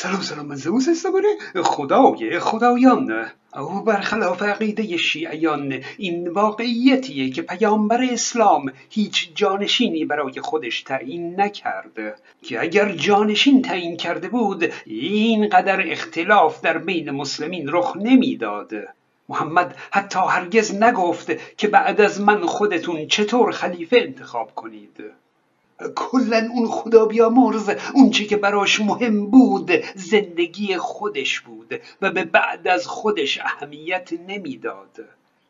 سلام سلام من زئوس هستم. خدای خدایان. او برخلاف عقیده شیعیان این واقعیتیه که پیامبر اسلام هیچ جانشینی برای خودش تعیین نکرده که اگر جانشین تعیین کرده بود اینقدر اختلاف در بین مسلمین رخ نمی‌داد. محمد حتی هرگز نگفت که بعد از من خودتون چطور خلیفه انتخاب کنید. کلا اون خدا بیامرز اون چی که براش مهم بود زندگی خودش بود و به بعد از خودش اهمیت نمی‌داد.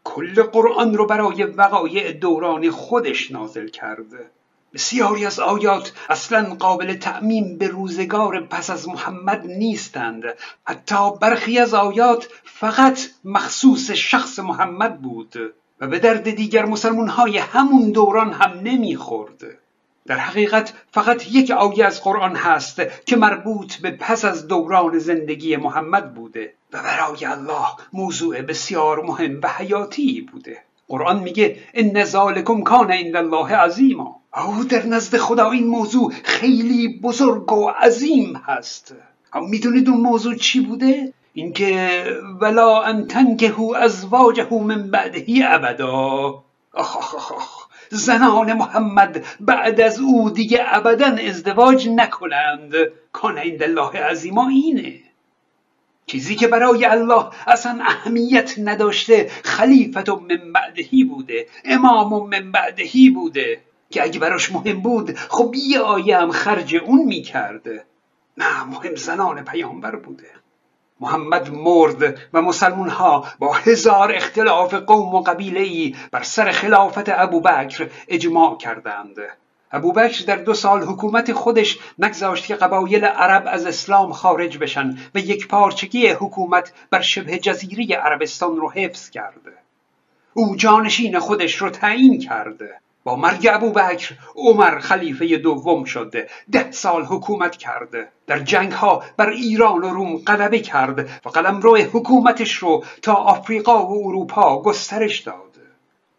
کل قرآن رو برای وقایع دوران خودش نازل کرده بسیاری از آیات اصلا قابل تعمیم به روزگار پس از محمد نیستند. حتی برخی از آیات فقط مخصوص شخص محمد بود و به درد دیگر مسلمان های همون دوران هم نمی‌خورد. در حقیقت فقط یک آیه از قرآن هست که مربوط به پس از دوران زندگی محمد بوده و برای الله موضوع بسیار مهم و حیاتی بوده. قرآن میگه ان ذالکم کان عند الله عظیما. او در نزد خدا این موضوع خیلی بزرگ و عظیم هست. هم می‌دونید اون موضوع چی بوده؟ اینکه ولا ان تنکهو ازواجه من بعدهی ابدا. آخ آخ آخ. زنان محمد بعد از او دیگه ابدا ازدواج نکنند. کان عند الله عظیما اینه. چیزی که برای الله اصلا اهمیت نداشته خلیفت من بعدهی بوده امام من بعدهی بوده. که اگه براش مهم بود خب یه آیه هم خرج اون می‌کرده نه مهم زنان پیامبر بوده. محمد مرد و مسلمون ها با هزار اختلاف قوم و قبیله ای بر سر خلافت ابوبکر اجماع کردند. ابوبکر در دو سال حکومت خودش نگذاشت که قبایل عرب از اسلام خارج بشن و یک پارچگی حکومت بر شبه جزیره عربستان رو حفظ کرده او جانشین خودش رو تعیین کرده با مرگ ابوبکر عمر خلیفه دوم شده. ده سال حکومت کرده. در جنگ ها بر ایران و روم غلبه کرد و قلمرو حکومتش رو تا آفریقا و اروپا گسترش داد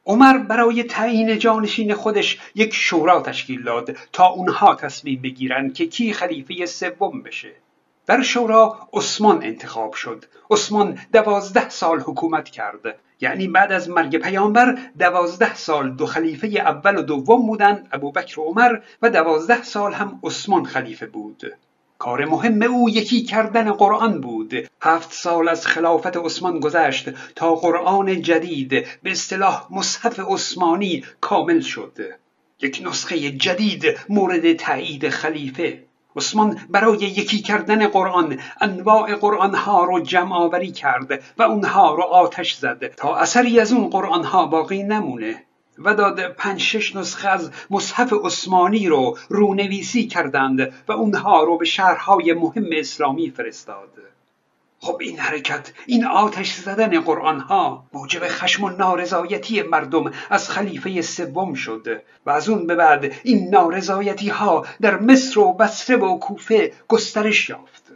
عمر برای تعیین جانشین خودش یک شورا تشکیل داد تا اونها تصمیم بگیرن که کی خلیفه سوم بشه. در شورا عثمان انتخاب شد. عثمان دوازده سال حکومت کرد. یعنی بعد از مرگ پیامبر دوازده سال دو خلیفه اول و دوم بودند ابوبکر و عمر و دوازده سال هم عثمان خلیفه بود. کار مهم او یکی کردن قرآن بود. هفت سال از خلافت عثمان گذشت تا قرآن جدید به اصطلاح مصحف عثمانی کامل شد. یک نسخه جدید مورد تایید خلیفه. عثمان برای یکی کردن قرآن انواع قرآن ها رو جمع آوری کرد و اونها رو آتش زد. تا اثری از اون قرآن ها باقی نمونه. و داد پنج شش نسخه از مصحف عثمانی رو رونویسی کردند و اونها رو به شهرهای مهم اسلامی فرستاد. خب این حرکت این آتش زدن قرآن ها موجب خشم و نارضایتی مردم از خلیفه سوم شد و از اون به بعد این نارضایتی ها در مصر و بصره و کوفه گسترش یافت.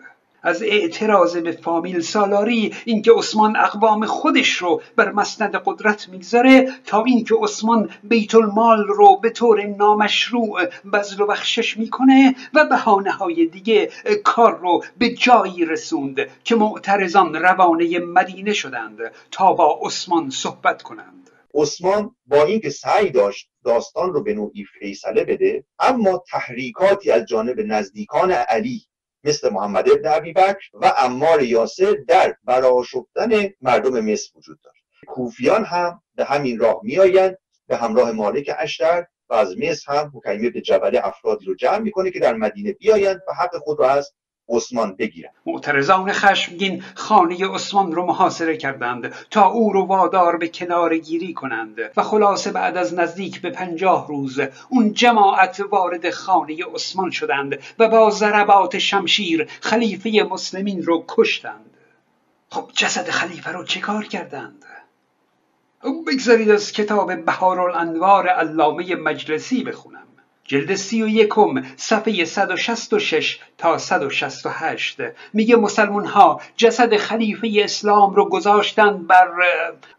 از اعتراض به فامیل سالاری اینکه عثمان اقوام خودش رو بر مسند قدرت می‌گذاره تا اینکه عثمان بیت المال رو به طور نامشروع بذل و بخشش می‌کنه و بهانه های دیگه کار رو به جایی رسوند که معترضان روانه مدینه شدند تا با عثمان صحبت کنند. عثمان با اینکه سعی داشت داستان رو به نوعی فیصله بده اما تحریکاتی از جانب نزدیکان علی مثل محمد ابن عبی بکر و امار یاسر در براشفتن مردم مصر وجود داشت. کوفیان هم به همین راه میآیند به همراه مالک اشتر و از مصر هم حکیمه به جبل افرادی رو جمع می‌کنه که در مدینه بیایند و حق خود را از عثمان بگیرند معترضان خشمگین خانه عثمان رو محاصره کردند تا او رو وادار به کنار گیری کنند و خلاصه بعد از نزدیک به پنجاه روز اون جماعت وارد خانه عثمان شدند و با ضربات شمشیر خلیفه مسلمین رو کشتند. خب جسد خلیفه رو چه کار کردند؟ بگذارید از کتاب بهارالانوار علامه مجلسی بخونم. جلد سی و یکم صفحه 166 تا 168 میگه مسلمون ها جسد خلیفه اسلام رو گذاشتند بر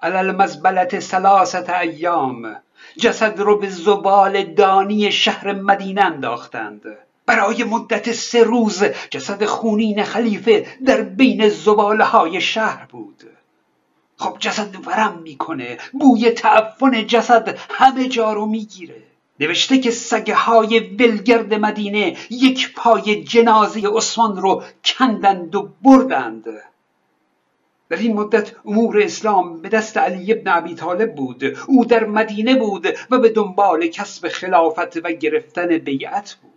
علل مزبلت سلاست ایام. جسد رو به زبال دانی شهر مدینه انداختند. برای مدت سه روز جسد خونین خلیفه در بین زباله های شهر بود. خب جسد ورم می‌کنه بوی تعفن جسد همه جا رو می‌گیره. نوشته که سگه های ولگرد مدینه یک پای جنازه عثمان رو کندند و بردند. در این مدت امور اسلام به دست علی ابن ابی طالب بود. او در مدینه بود و به دنبال کسب خلافت و گرفتن بیعت بود.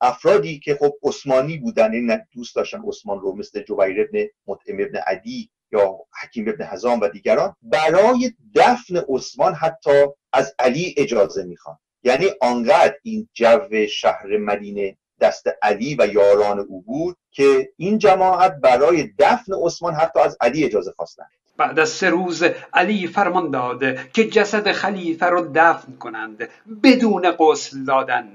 افرادی که خب عثمانی بودن این دوست داشتن عثمان رو مثل جبیر ابن مطعم ابن عدی یا حکیم ابن حزام و دیگران برای دفن عثمان حتی از علی اجازه می‌خوان. یعنی آنقدر این جو شهر مدینه دست علی و یاران او بود که این جماعت برای دفن عثمان حتی از علی اجازه خواستند بعد از سه روز علی فرمان داد که جسد خلیفه رو دفن کنند بدون غسل دادن.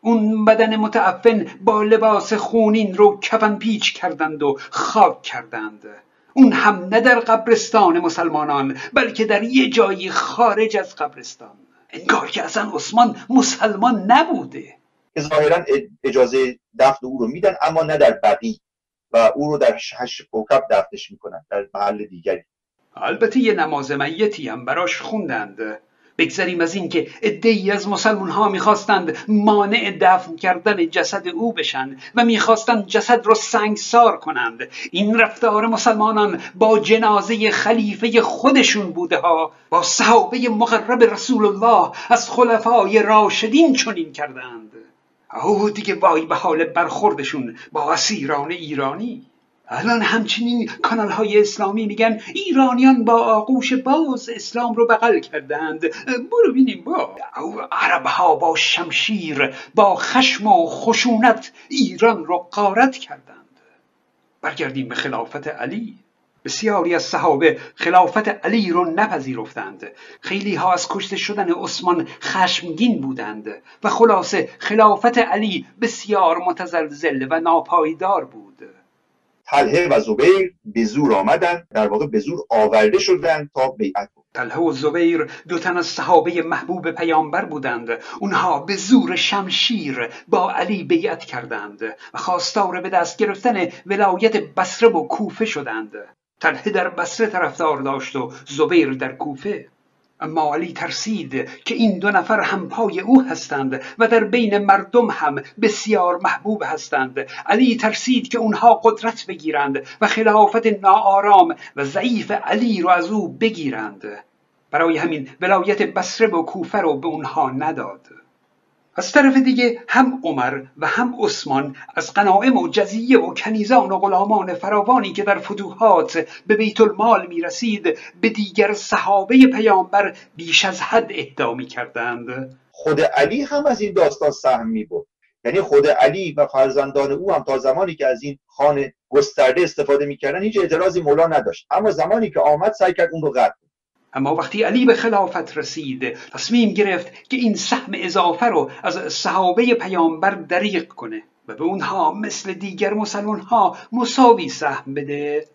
اون بدن متعفن با لباس خونین رو کفن پیچ کردند و خاک کردند. اون هم نه در قبرستان مسلمانان بلکه در یه جایی خارج از قبرستان. انگار که اصلا عثمان مسلمان نبوده. که ظاهرا اجازه دفن او رو میدن اما نه در بقی و او رو در هشت کوکب دفنش می‌کنن در محل دیگری. البته یه نماز میتی هم براش خوندند. بگذریم از اینکه عدهای از مسلمان ها می‌خواستند مانع دفن کردن جسد او بشن و می‌خواستند جسد را سنگسار کنند. این رفتار مسلمانان با جنازه خلیفه خودشون بوده ها با صحابه مقرب رسول الله از خلفای راشدین چنین کردند. او دیگه وای به حال برخوردشون با اسیران ایرانی. الان همچنین کانال های اسلامی میگن ایرانیان با آغوش باز اسلام رو بغل کردند برو بینیم با عرب ها با شمشیر با خشم و خشونت ایران رو قارت کردند برگردیم به خلافت علی. بسیاری از صحابه خلافت علی رو نپذیرفتند. خیلی ها از کشته شدن عثمان خشمگین بودند و خلاصه خلافت علی بسیار متزلزل و ناپایدار بود. طلحه و زبیر به زور آمدن در واقع به زور آورده شدند تا بیعت بود طلحه و زبیر دو تن از صحابه محبوب پیامبر بودند. اونها به زور شمشیر با علی بیعت کردند و خواستار به دست گرفتن ولایت بصره و کوفه شدند. طلحه در بصره طرفدار داشت و زبیر در کوفه. اما علی ترسید که این دو نفر هم پای او هستند و در بین مردم هم بسیار محبوب هستند. علی ترسید که اونها قدرت بگیرند و خلافت ناآرام و ضعیف علی رو از او بگیرند. برای همین ولایت بصره و کوفه رو به اونها نداد. از طرف دیگه هم عمر و هم عثمان از قناعم و جزیه و کنیزان و غلامان فراوانی که در فتوحات به بیت المال می رسید به دیگر صحابه پیامبر بیش از حد اهدا می کردند خود علی هم از این داستان سهم می بود یعنی خود علی و فرزندان او هم تا زمانی که از این خان گسترده استفاده می‌کردن هیچ اعتراضی مولا نداشت. اما زمانی که آمد سعی کرد اون رو قطع اما وقتی علی به خلافت رسید تصمیم گرفت که این سهم اضافه رو از صحابه پیامبر دریق کنه و به اونها مثل دیگر مسلمان ها مساوی سهم بده.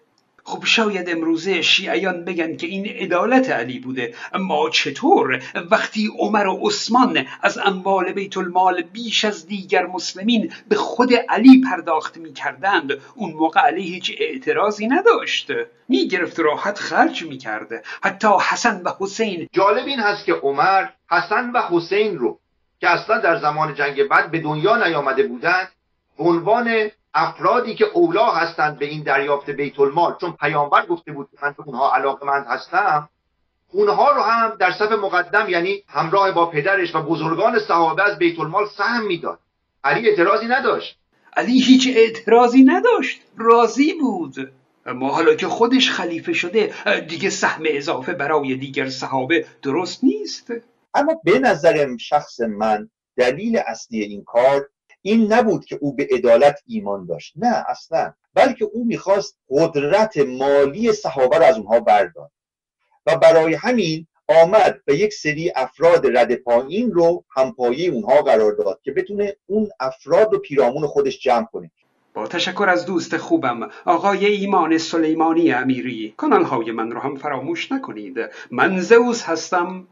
خب شاید امروزه شیعیان بگن که این عدالت علی بوده. اما چطور وقتی عمر و عثمان از اموال بیت المال بیش از دیگر مسلمین به خود علی پرداخت می کردند اون موقع علی هیچ اعتراضی نداشت. می گرفت راحت خرج می کرده حتی حسن و حسین. جالب این هست که عمر حسن و حسین رو که اصلا در زمان جنگ بعد به دنیا نیامده بودند عنوان افرادی که اولا هستند به این دریافت بیت المال چون پیامبر گفته بود من به اونها علاقمند هستم اونها رو هم در صف مقدم یعنی همراه با پدرش و بزرگان صحابه از بیت المال سهم می‌داد. علی اعتراضی نداشت. علی هیچ اعتراضی نداشت. راضی بود. اما حالا که خودش خلیفه شده دیگه سهم اضافه برای دیگر صحابه درست نیست. اما به نظر شخص من دلیل اصلی این کار این نبود که او به عدالت ایمان داشت. نه اصلا. بلکه او می‌خواست قدرت مالی صحابه را از اونها بردار و برای همین آمد به یک سری افراد رد پایین رو همپایه اونها قرار داد که بتونه اون افراد رو پیرامون خودش جمع کنه. با تشکر از دوست خوبم آقای ایمان سلیمانی امیری. کانال های من رو هم فراموش نکنید. من زوز هستم.